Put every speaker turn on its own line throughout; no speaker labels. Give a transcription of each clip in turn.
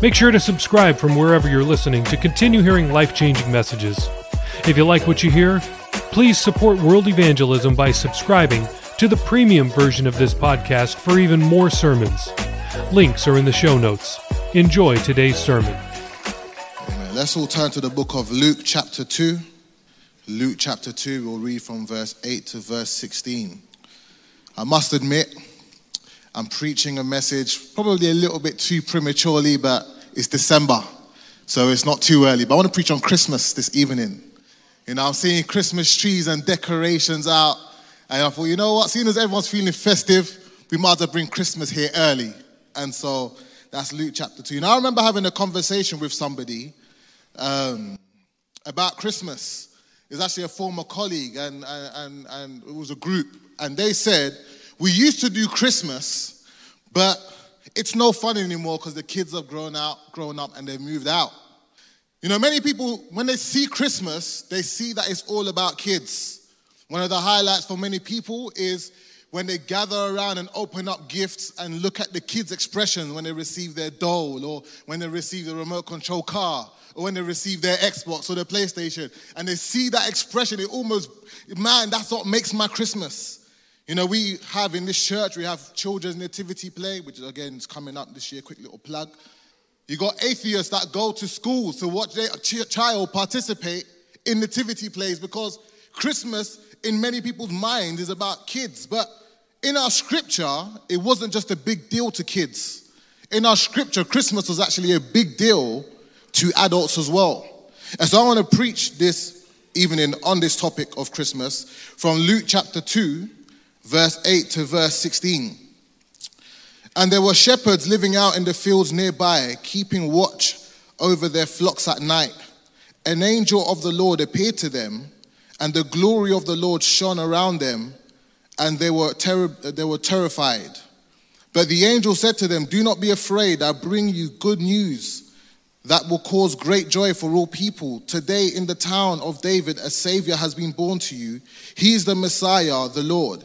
Make sure to subscribe from wherever you're listening to continue hearing life changing messages. If you like what you hear, please support world evangelism by subscribing to the premium version of this podcast for even more sermons. Links are in the show notes. Enjoy today's sermon.
Amen. Let's all turn to the book of Luke, chapter 2. Luke, chapter 2, we'll read from verse 8 to verse 16. I must admit, I'm preaching a message probably a little bit too prematurely, but it's December, so it's not too early. But I want to preach on Christmas this evening. You know, I'm seeing Christmas trees and decorations out, and I thought, you know what, seeing as everyone's feeling festive, we might as well bring Christmas here early. And so that's Luke chapter 2. Now, I remember having a conversation with somebody um, about Christmas. It's actually a former colleague, and, and, and it was a group, and they said, we used to do Christmas, but it's no fun anymore because the kids have grown out, grown up, and they've moved out. You know, many people, when they see Christmas, they see that it's all about kids. One of the highlights for many people is when they gather around and open up gifts and look at the kids' expression when they receive their doll or when they receive the remote control car or when they receive their Xbox or their PlayStation. And they see that expression, it almost, man, that's what makes my Christmas. You know, we have in this church, we have children's nativity play, which again is coming up this year, quick little plug. You got atheists that go to school to watch their child participate in nativity plays because Christmas, in many people's minds, is about kids. But in our scripture, it wasn't just a big deal to kids. In our scripture, Christmas was actually a big deal to adults as well. And so I want to preach this evening on this topic of Christmas from Luke chapter 2, verse 8 to verse 16. And there were shepherds living out in the fields nearby, keeping watch over their flocks at night. An angel of the Lord appeared to them, and the glory of the Lord shone around them, and they were, ter- they were terrified. But the angel said to them, Do not be afraid, I bring you good news that will cause great joy for all people. Today, in the town of David, a Savior has been born to you. He is the Messiah, the Lord.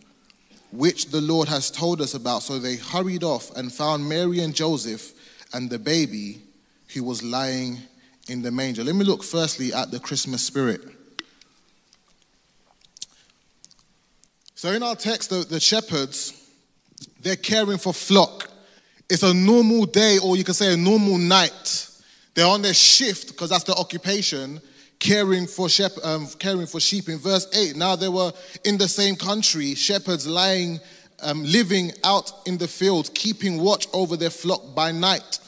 which the Lord has told us about. So they hurried off and found Mary and Joseph and the baby who was lying in the manger. Let me look firstly at the Christmas spirit. So in our text, the, the shepherds, they're caring for flock. It's a normal day, or you can say a normal night. They're on their shift because that's their occupation caring for, shep- um, caring for sheep. In verse 8, now they were in the same country, shepherds lying, um, living out in the fields, keeping watch over their flock by night.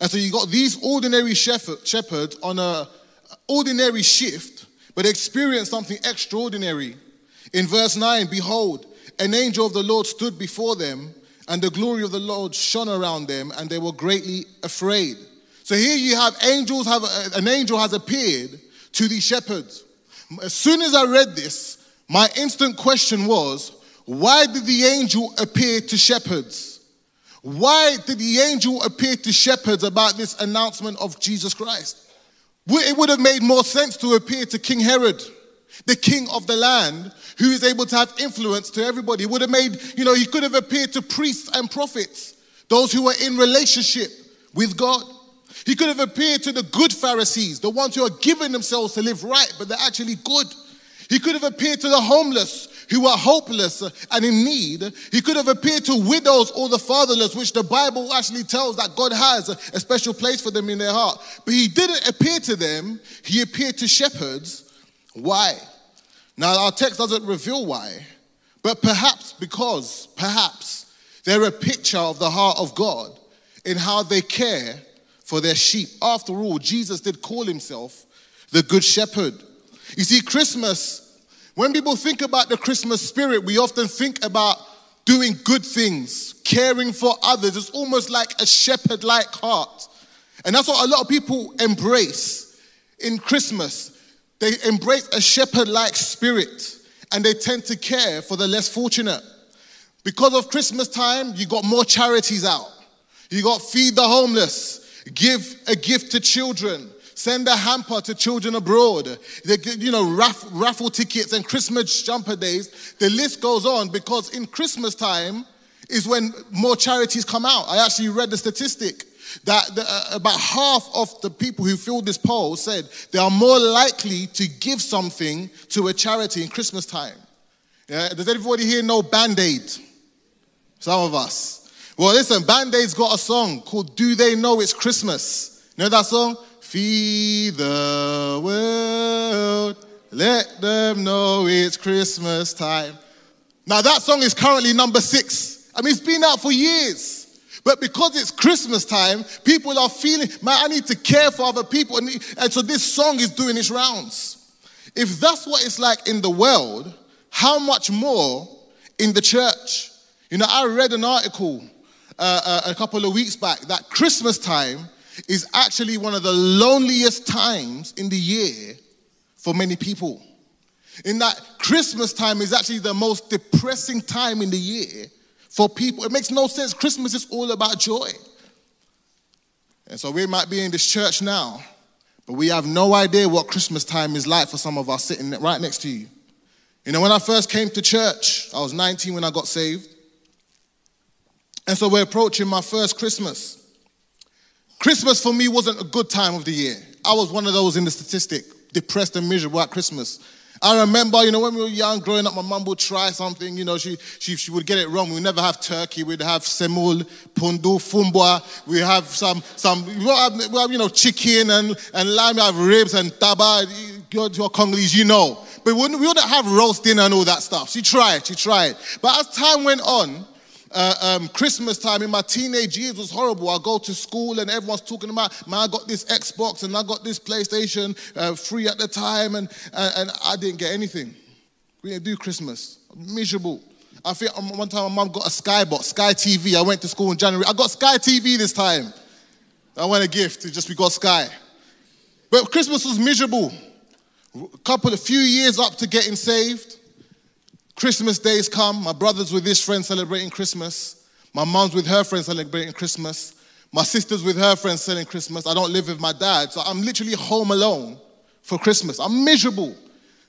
And so you got these ordinary shepherd, shepherds on a ordinary shift, but experience something extraordinary. In verse 9, behold, an angel of the Lord stood before them, and the glory of the Lord shone around them, and they were greatly afraid. So here you have angels have an angel has appeared to the shepherds. As soon as I read this, my instant question was, why did the angel appear to shepherds? Why did the angel appear to shepherds about this announcement of Jesus Christ? It would have made more sense to appear to King Herod, the king of the land, who is able to have influence to everybody. It would have made, you know, he could have appeared to priests and prophets, those who were in relationship with God. He could have appeared to the good Pharisees, the ones who are giving themselves to live right, but they're actually good. He could have appeared to the homeless who are hopeless and in need. He could have appeared to widows or the fatherless, which the Bible actually tells that God has a special place for them in their heart. But he didn't appear to them, he appeared to shepherds Why? Now, our text doesn't reveal why, but perhaps because, perhaps, they're a picture of the heart of God in how they care for their sheep. After all, Jesus did call himself the Good Shepherd. You see, Christmas, when people think about the Christmas spirit, we often think about doing good things, caring for others. It's almost like a shepherd like heart. And that's what a lot of people embrace in Christmas. They embrace a shepherd like spirit and they tend to care for the less fortunate. Because of Christmas time, you got more charities out. You got feed the homeless, give a gift to children, send a hamper to children abroad. They, you know, raff, raffle tickets and Christmas jumper days. The list goes on because in Christmas time is when more charities come out. I actually read the statistic that the, uh, about half of the people who filled this poll said they are more likely to give something to a charity in Christmas time. Yeah? Does anybody here know Band Aid? Some of us. Well, listen, Band Aid's got a song called Do They Know It's Christmas? You know that song? Feed the world, let them know it's Christmas time. Now, that song is currently number six. I mean, it's been out for years. But because it's Christmas time, people are feeling, man, I need to care for other people. And, and so this song is doing its rounds. If that's what it's like in the world, how much more in the church? You know, I read an article uh, uh, a couple of weeks back that Christmas time is actually one of the loneliest times in the year for many people. In that Christmas time is actually the most depressing time in the year for people. It makes no sense. Christmas is all about joy. And so we might be in this church now, but we have no idea what Christmas time is like for some of us sitting right next to you. You know, when I first came to church, I was 19 when I got saved. And so we're approaching my first Christmas. Christmas for me wasn't a good time of the year. I was one of those in the statistic, depressed and miserable at Christmas. I remember, you know, when we were young, growing up, my mum would try something, you know, she, she, she would get it wrong. We'd never have turkey, we'd have semul, pundu, fumbwa, we have some, some we have, you know, chicken and, and lamb, we have ribs and taba, you're, you're Congolese, you know. But we wouldn't, we wouldn't have roast dinner and all that stuff. She tried, she tried. But as time went on, uh, um, Christmas time in my teenage years was horrible. I go to school and everyone's talking about, man, I got this Xbox and I got this PlayStation uh, free at the time, and, and, and I didn't get anything. We didn't do Christmas. Miserable. I think um, one time my mom got a Skybox, Sky TV. I went to school in January. I got Sky TV this time. I went a gift. It just we got Sky. But Christmas was miserable. A couple, a few years up to getting saved. Christmas days come, my brother's with his friends celebrating Christmas. My mom's with her friends celebrating Christmas. My sister's with her friends celebrating Christmas. I don't live with my dad, so I'm literally home alone for Christmas. I'm miserable.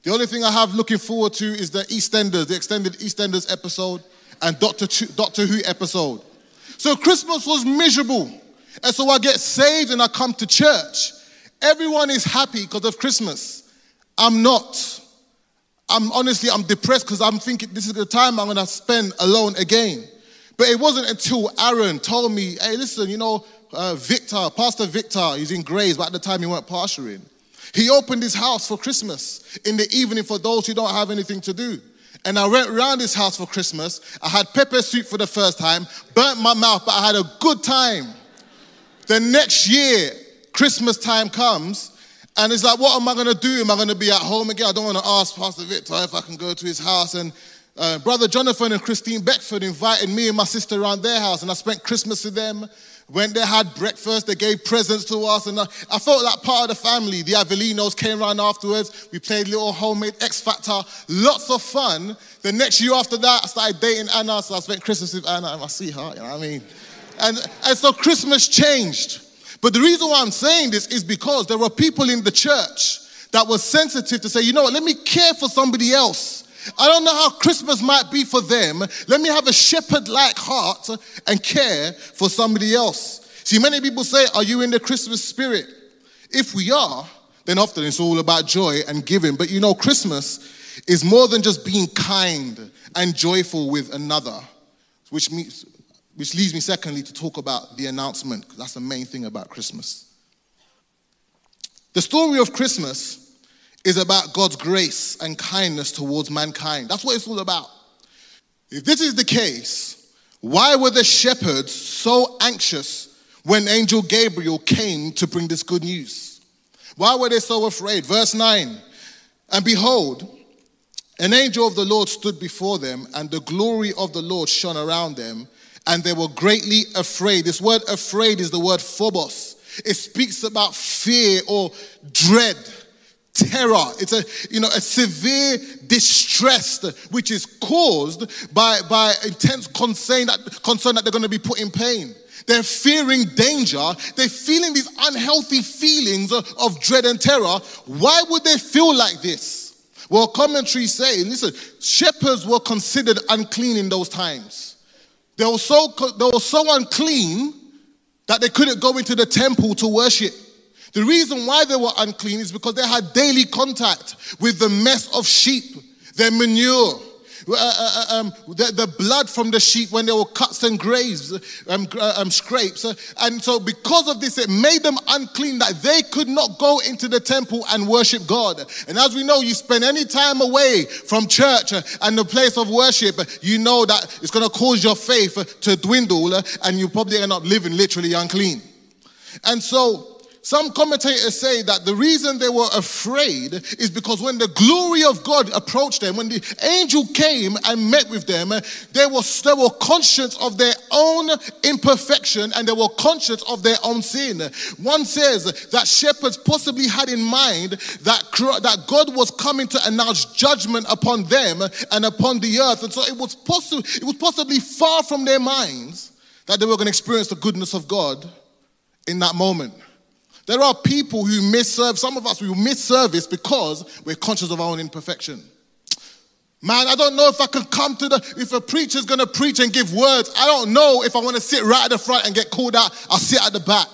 The only thing I have looking forward to is the EastEnders, the extended EastEnders episode and Doctor, Doctor Who episode. So Christmas was miserable. And so I get saved and I come to church. Everyone is happy because of Christmas. I'm not. I'm honestly, I'm depressed because I'm thinking this is the time I'm going to spend alone again. But it wasn't until Aaron told me, hey, listen, you know, uh, Victor, Pastor Victor, he's in Grays, but at the time he weren't pastoring. He opened his house for Christmas in the evening for those who don't have anything to do. And I went around his house for Christmas. I had pepper soup for the first time, burnt my mouth, but I had a good time. The next year, Christmas time comes, and it's like, what am I going to do? Am I going to be at home again? I don't want to ask Pastor Victor if I can go to his house. And uh, Brother Jonathan and Christine Beckford invited me and my sister around their house, and I spent Christmas with them. Went there, had breakfast, they gave presents to us, and I, I felt like part of the family. The Avelinos came around afterwards. We played little homemade X Factor, lots of fun. The next year after that, I started dating Anna, so I spent Christmas with Anna and my sweetheart, you know what I mean? And, and so Christmas changed. But the reason why I'm saying this is because there were people in the church that were sensitive to say, you know what, let me care for somebody else. I don't know how Christmas might be for them. Let me have a shepherd like heart and care for somebody else. See, many people say, Are you in the Christmas spirit? If we are, then often it's all about joy and giving. But you know, Christmas is more than just being kind and joyful with another, which means which leads me, secondly, to talk about the announcement, because that's the main thing about Christmas. The story of Christmas is about God's grace and kindness towards mankind. That's what it's all about. If this is the case, why were the shepherds so anxious when angel Gabriel came to bring this good news? Why were they so afraid? Verse 9 And behold, an angel of the Lord stood before them, and the glory of the Lord shone around them, and they were greatly afraid. This word afraid is the word phobos. It speaks about fear or dread, terror. It's a you know a severe distress which is caused by, by intense concern that concern that they're going to be put in pain. They're fearing danger. They're feeling these unhealthy feelings of, dread and terror. Why would they feel like this? Well, commentaries say, listen, shepherds were considered unclean in those times. They were so, they were so unclean that they couldn't go into the temple to worship. The reason why they were unclean is because they had daily contact with the mess of sheep, their manure, uh, uh, uh, um, the, the, blood from the sheep when there were cuts and graves, um, uh, um, scrapes. and so, because of this, it made them unclean that they could not go into the temple and worship God. And as we know, you spend any time away from church and the place of worship, you know that it's going to cause your faith to dwindle and you probably end up living literally unclean. And so, some commentators say that the reason they were afraid is because when the glory of God approached them, when the angel came and met with them, they were, they were conscious of their own imperfection and they were conscious of their own sin. One says that shepherds possibly had in mind that, that God was coming to announce judgment upon them and upon the earth. And so it was, possible, it was possibly far from their minds that they were going to experience the goodness of God in that moment. There are people who miss service, some of us who miss service because we're conscious of our own imperfection. Man, I don't know if I can come to the, if a preacher's gonna preach and give words, I don't know if I wanna sit right at the front and get called out, I'll sit at the back.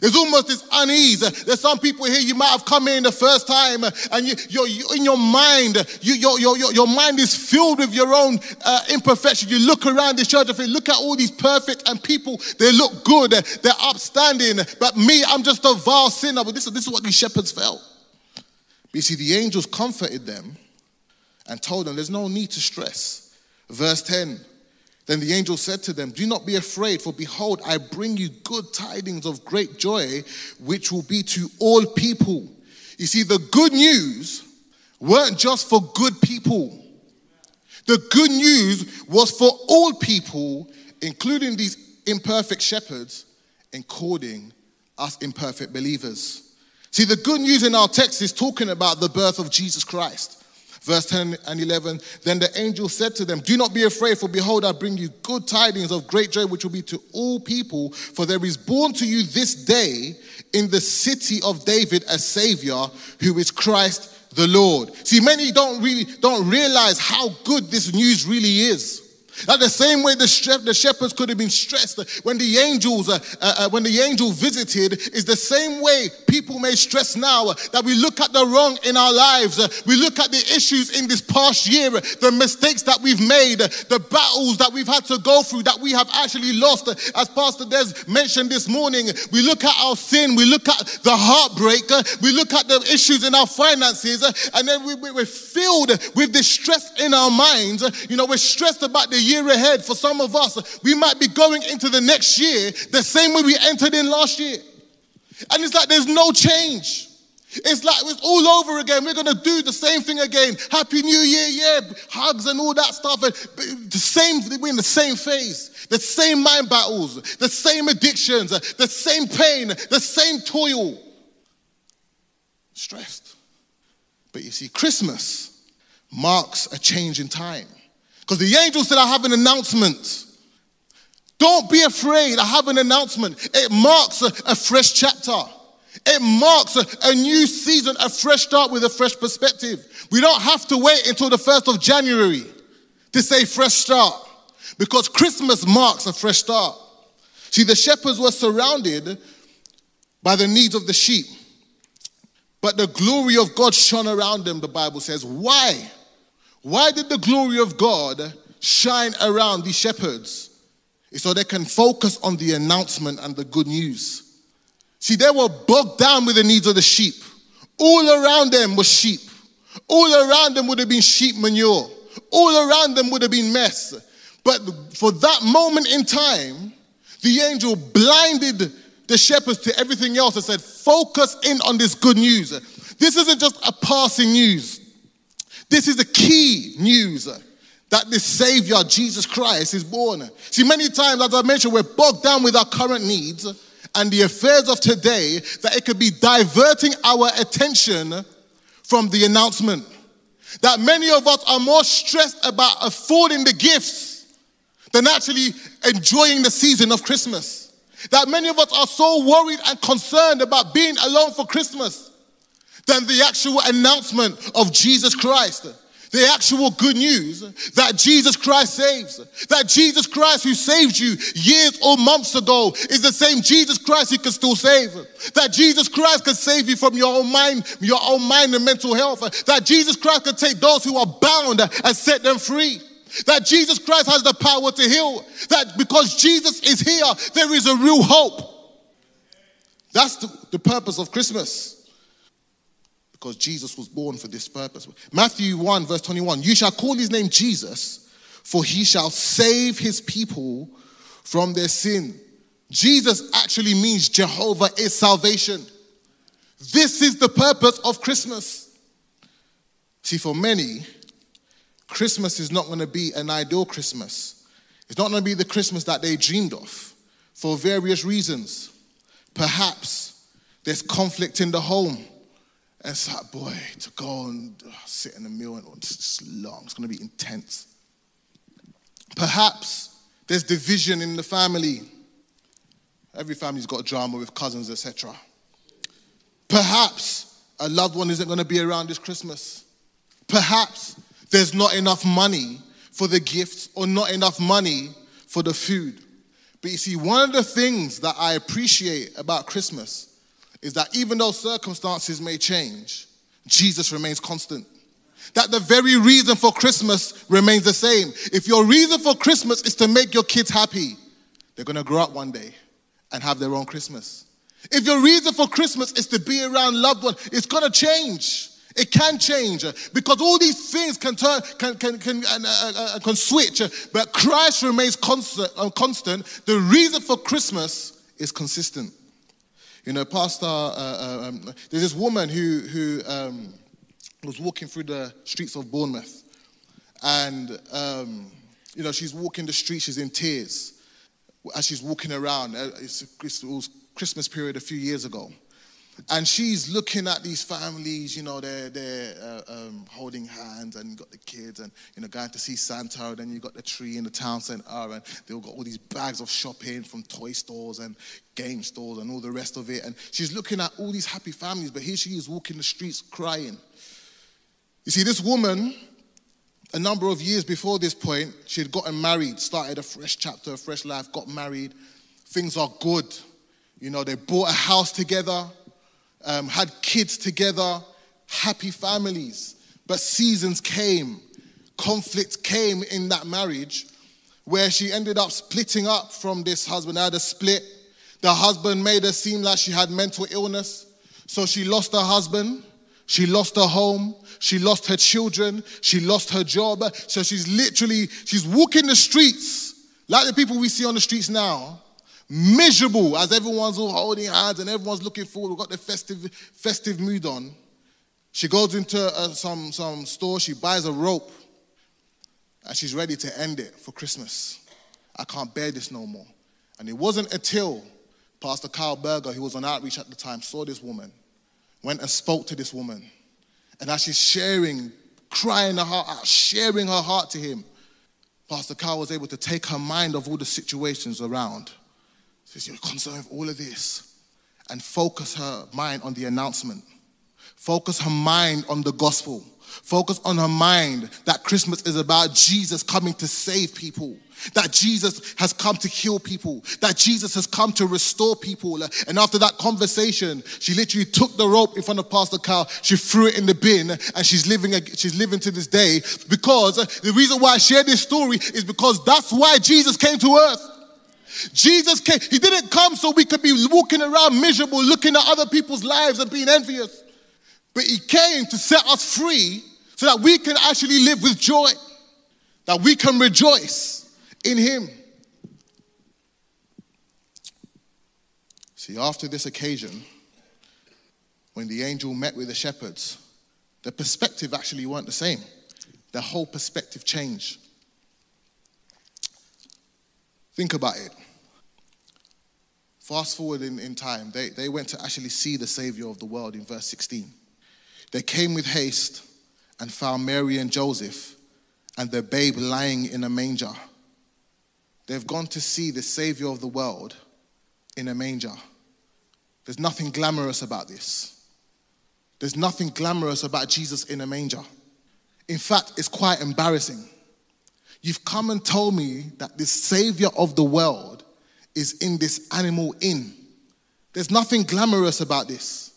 There's almost this unease. There's some people here, you might have come in the first time and you, you're, you're in your mind, you, your, your, mind is filled with your own uh, imperfection. You look around the church and you look at all these perfect and people, they look good, they're upstanding. But me, I'm just a vile sinner. But this, this is what these shepherds felt. But you see, the angels comforted them and told them there's no need to stress. Verse 10 then the angel said to them, Do not be afraid, for behold, I bring you good tidings of great joy, which will be to all people. You see, the good news weren't just for good people, the good news was for all people, including these imperfect shepherds, including us imperfect believers. See, the good news in our text is talking about the birth of Jesus Christ. Verse 10 and 11 Then the angel said to them, Do not be afraid, for behold, I bring you good tidings of great joy, which will be to all people. For there is born to you this day in the city of David a Savior who is Christ the Lord. See, many don't really don't realize how good this news really is. Like the same way the, shepherds could have been stressed when the angels, uh, uh, uh, when the angel visited, is the same way people may stress now that we look at the wrong in our lives, we look at the issues in this past year, the mistakes that we've made, the battles that we've had to go through that we have actually lost. As Pastor Des mentioned this morning, we look at our sin, we look at the heartbreak, we look at the issues in our finances, and then we, we're filled with distress in our minds. You know, we're stressed about the year ahead. For some of us, we might be going into the next year the same way we entered in last year. And it's like there's no change. It's like it's all over again. We're gonna do the same thing again. Happy New Year, yeah, hugs and all that stuff. The same, we're in the same phase, the same mind battles, the same addictions, the same pain, the same toil. Stressed. But you see, Christmas marks a change in time. Because the angel said, I have an announcement. Don't be afraid. I have an announcement. It marks a, a fresh chapter. It marks a, a, new season, a fresh start with a fresh perspective. We don't have to wait until the 1st of January to say fresh start because Christmas marks a fresh start. See, the shepherds were surrounded by the needs of the sheep, but the glory of God shone around them, the Bible says. Why? Why did the glory of God shine around these shepherds? It's so they can focus on the announcement and the good news. See, they were bogged down with the needs of the sheep, All around them was sheep. All around them would have been sheep manure. All around them would have been mess. But for that moment in time, the angel blinded the shepherds to everything else and said, Focus in on this good news. This isn't just a passing news, this is the key news uh, that this Savior, Jesus Christ, is born. See, many times, as I mentioned, we're bogged down with our current needs and the affairs of today that it could be diverting our attention from the announcement. That many of us are more stressed about affording the gifts than actually enjoying the season of Christmas. That many of us are so worried and concerned about being alone for Christmas than the actual announcement of Jesus Christ the actual good news that Jesus Christ saves, that Jesus Christ who saved you years or months ago is the same Jesus Christ who can still save, that Jesus Christ can save you from your own mind, your own mind and mental health, that Jesus Christ can take those who are bound and set them free. That Jesus Christ has the power to heal. That because Jesus is here, there is a real hope. That's the, the purpose of Christmas because Jesus was born for this purpose. Matthew 1, verse 21 You shall call his name Jesus, for he shall save his people from their sin. Jesus actually means Jehovah is salvation. This is the purpose of Christmas. See, for many, Christmas is not going to be an ideal Christmas. It's not going to be the Christmas that they dreamed of for various reasons. Perhaps there's conflict in the home. And it's like, boy, to go and uh, sit in the meal and it's long, it's going to be intense. Perhaps there's division in the family. Every family's got drama with cousins, etc. Perhaps a loved one isn't going to be around this Christmas. Perhaps there's not enough money for the gifts or not enough money for the food. But you see, one of the things that I appreciate about Christmas is that even though circumstances may change, Jesus remains constant. That the very reason for Christmas remains the same. If your reason for Christmas is to make your kids happy, they're gonna grow up one day and have their own Christmas. If your reason for Christmas is to be around loved ones, it's gonna change. It can change because all these things can turn, can can can uh, uh, uh, can switch. But Christ remains constant. Uh, constant. The reason for Christmas is consistent. You know, Pastor, uh, uh, um, there's this woman who, who um, was walking through the streets of Bournemouth. And, um, you know, she's walking the street, she's in tears as she's walking around. Uh, it's, it was Christmas period a few years ago. And she's looking at these families, you know, they're, they're uh, um, holding hands and got the kids and, you know, going to see Santa. And then you got the tree in the town center and they've got all these bags of shopping from toy stores and game stores and all the rest of it. And she's looking at all these happy families, but here she is walking the streets crying. You see, this woman, a number of years before this point, she had gotten married, started a fresh chapter, a fresh life, got married. Things are good. You know, they bought a house together um, had kids together, happy families. But seasons came, conflict came in that marriage where she ended up splitting up from this husband. They had a split. The husband made her seem like she had mental illness. So she lost her husband. She lost her home. She lost her children. She lost her job. So she's literally, she's walking the streets like the people we see on the streets now miserable as everyone's all holding hands and everyone's looking forward. We've got the festive, festive mood on. She goes into uh, some, some store, she buys a rope, and she's ready to end it for Christmas. I can't bear this no more. And it wasn't until Pastor Carl Berger, who was on outreach at the time, saw this woman, went and spoke to this woman. And as she's sharing, crying her heart out, sharing her heart to him, Pastor Carl was able to take her mind of all the situations around says, you conserve all of this. And focus her mind on the announcement. Focus her mind on the gospel. Focus on her mind that Christmas is about Jesus coming to save people, that Jesus has come to heal people, that Jesus has come to restore people. And after that conversation, she literally took the rope in front of Pastor Carl, she threw it in the bin, and she's living, she's living to this day. Because the reason why I share this story is because that's why Jesus came to earth. Jesus came, he didn't come so we could be walking around miserable, looking at other people's lives and being envious. but he came to set us free so that we can actually live with joy, that we can rejoice in him. See, after this occasion, when the angel met with the shepherds, the perspective actually weren't the same. The whole perspective changed. Think about it. Fast forward in, in time, they, they went to actually see the Savior of the world in verse 16. They came with haste and found Mary and Joseph and their babe lying in a manger. They've gone to see the Savior of the world in a manger. There's nothing glamorous about this. There's nothing glamorous about Jesus in a manger. In fact, it's quite embarrassing. You've come and told me that this Savior of the world is in this animal inn. There's nothing glamorous about this.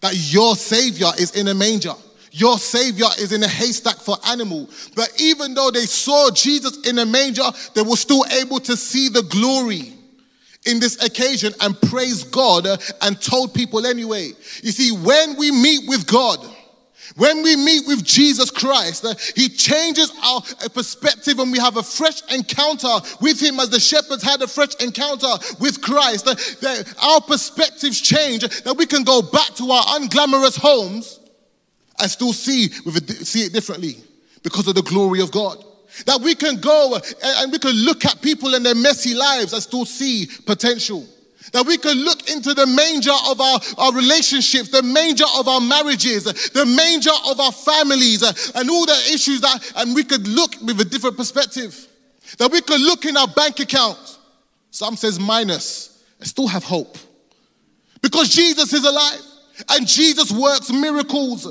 That your Savior is in a manger. Your Savior is in a haystack for animal. But even though they saw Jesus in a manger, they were still able to see the glory in this occasion and praise God and told people anyway. You see, when we meet with God, when we meet with Jesus Christ, uh, He changes our uh, perspective and we have a fresh encounter with Him as the shepherds had a fresh encounter with Christ. Uh, that our perspectives change, that we can go back to our unglamorous homes and still see, with a, see it differently because of the glory of God. That we can go and we can look at people and their messy lives and still see potential. That we can look into the manger of our, our relationships, the manger of our marriages, the manger of our families, uh, and all the issues that, and we could look with a different perspective. That we could look in our bank account, some says minus, and still have hope. Because Jesus is alive and Jesus works miracles.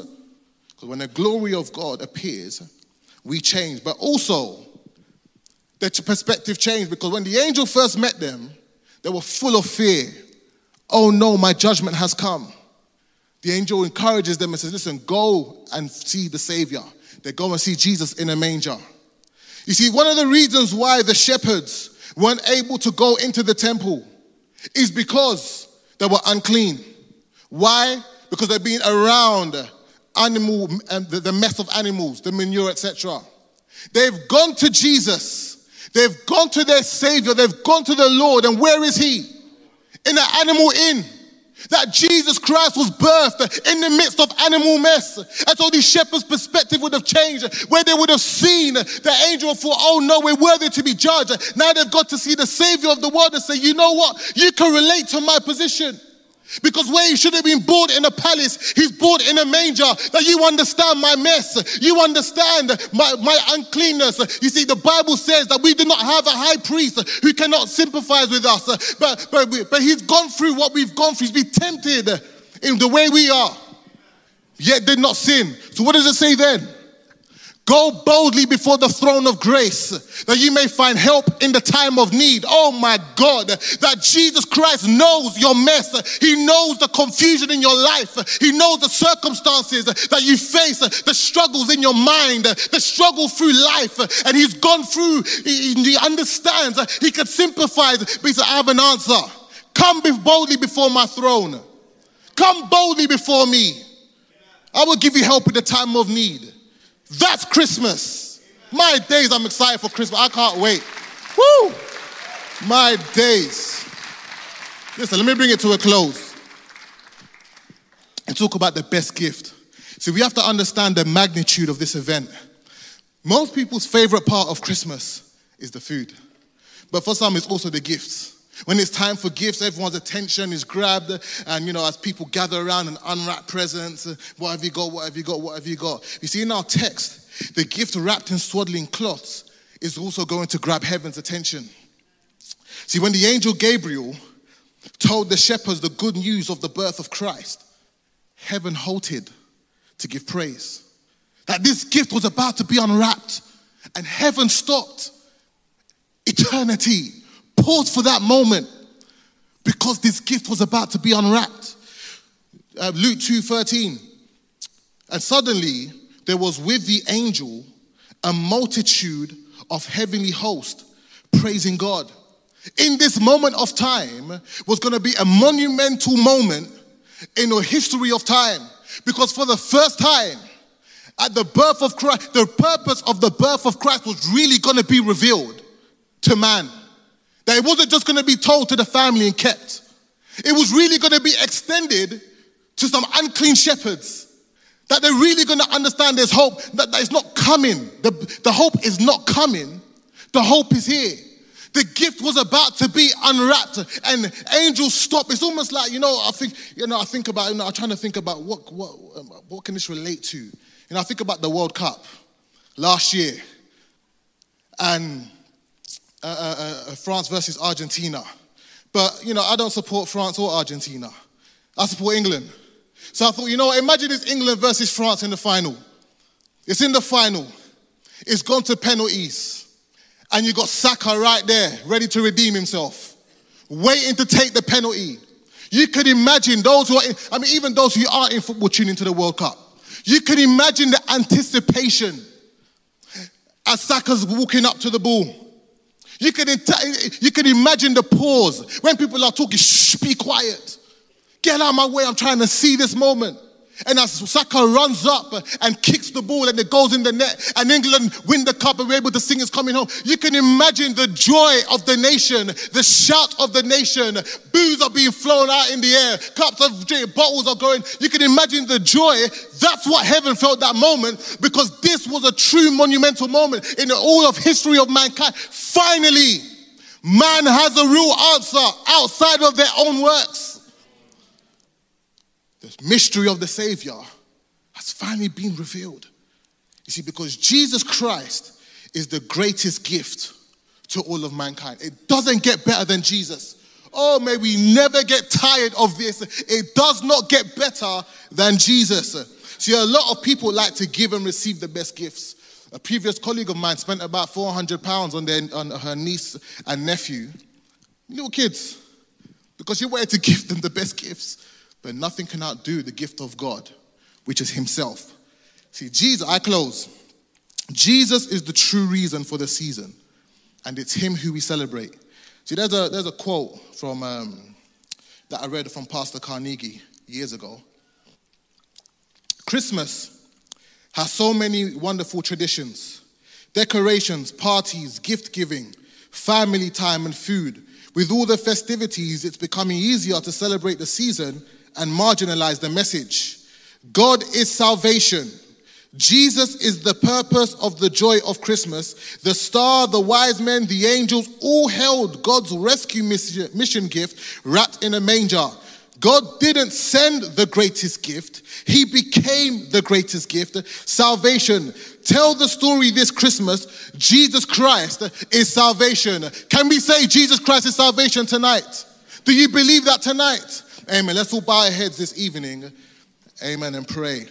Because when the glory of God appears, we change. But also, the perspective changed because when the angel first met them, they were full of fear. Oh no, my judgment has come. The angel encourages them and says, Listen, go and see the Savior. They go and see Jesus in a manger. You see, one of the reasons why the shepherds weren't able to go into the temple is because they were unclean. Why? Because they've been around animal and the mess of animals, the manure, etc. They've gone to Jesus They've gone to their Savior, they've gone to the Lord, and where is He? In an animal inn. That Jesus Christ was birthed in the midst of animal mess. And so the shepherd's perspective would have changed, where they would have seen the angel for, oh no, we're worthy to be judged. Now they've got to see the Savior of the world and say, you know what? You can relate to my position. Because where he should have been born in a palace, he's born in a manger. That you understand my mess. You understand my, my uncleanness. You see, the Bible says that we do not have a high priest who cannot sympathize with us. But, but, but he's gone through what we've gone through. He's been tempted in the way we are, yet did not sin. So what does it say then? Go boldly before the throne of grace that you may find help in the time of need. Oh my God, that Jesus Christ knows your mess. He knows the confusion in your life. He knows the circumstances that you face, the struggles in your mind, the struggle through life. And He's gone through, He, understands, He can sympathize. But He said, I have an answer. Come boldly before my throne. Come boldly before me. I will give you help in the time of need. That's Christmas. My days, I'm excited for Christmas. I can't wait. Woo! My days. Listen, let me bring it to a close and talk about the best gift. See, we have to understand the magnitude of this event. Most people's favorite part of Christmas is the food, but for some, it's also the gifts. When it's time for gifts, everyone's attention is grabbed, and you know, as people gather around and unwrap presents, uh, what have you got? What have you got? What have you got? You see, in our text, the gift wrapped in swaddling cloths is also going to grab heaven's attention. See, when the angel Gabriel told the shepherds the good news of the birth of Christ, heaven halted to give praise. That this gift was about to be unwrapped, and heaven stopped. Eternity paused for that moment because this gift was about to be unwrapped. Uh, Luke 2:13. And suddenly there was with the angel a multitude of heavenly hosts praising God. In this moment of time was going to be a monumental moment in the history of time Because for the first time, at the birth of Christ, the purpose of the birth of Christ was really going to be revealed to man. That it wasn't just going to be told to the family and kept. It was really going to be extended to some unclean shepherds. That they're really going to understand there's hope, that, that it's not coming. The, the hope is not coming, the hope is here. The gift was about to be unwrapped, and angels stop. It's almost like you know. I think you know. I think about. You know, I'm trying to think about what what um, what can this relate to. You know, I think about the World Cup last year, and uh, uh, uh, France versus Argentina. But you know, I don't support France or Argentina. I support England. So I thought, you know, imagine it's England versus France in the final. It's in the final. It's gone to penalties. And you got Saka right there, ready to redeem himself, waiting to take the penalty. You could imagine those who are, in, I mean, even those who aren't in football tuning into the World Cup. You could imagine the anticipation as Saka's walking up to the ball. You can, you can imagine the pause when people are talking, shh, be quiet. Get out of my way, I'm trying to see this moment. And as Saka runs up and kicks the ball and it goes in the net and England win the cup and we're able to sing it's coming home, you can imagine the joy of the nation, the shout of the nation. Boos are being flown out in the air, cups of drink, bottles are going. You can imagine the joy. That's what heaven felt that moment because this was a true monumental moment in all of history of mankind. Finally, man has a real answer outside of their own works the mystery of the Savior has finally been revealed. You see, because Jesus Christ is the greatest gift to all of mankind. It doesn't get better than Jesus. Oh, may we never get tired of this. It does not get better than Jesus. See, a lot of people like to give and receive the best gifts. A previous colleague of mine spent about 400 pounds on, their, on her niece and nephew, little kids, because she wanted to give them the best gifts. But nothing can outdo the gift of God, which is Himself. See, Jesus, I close. Jesus is the true reason for the season, and it's Him who we celebrate. See, there's a, there's a quote from, um, that I read from Pastor Carnegie years ago. Christmas has so many wonderful traditions decorations, parties, gift giving, family time, and food. With all the festivities, it's becoming easier to celebrate the season and marginalize the message. God is salvation. Jesus is the purpose of the joy of Christmas. The star, the wise men, the angels all held God's rescue mission gift wrapped in a manger. God didn't send the greatest gift, He became the greatest gift salvation. Tell the story this Christmas Jesus Christ is salvation. Can we say Jesus Christ is salvation tonight? Do you believe that tonight? Amen. Let's all bow our heads this evening. Amen. And pray.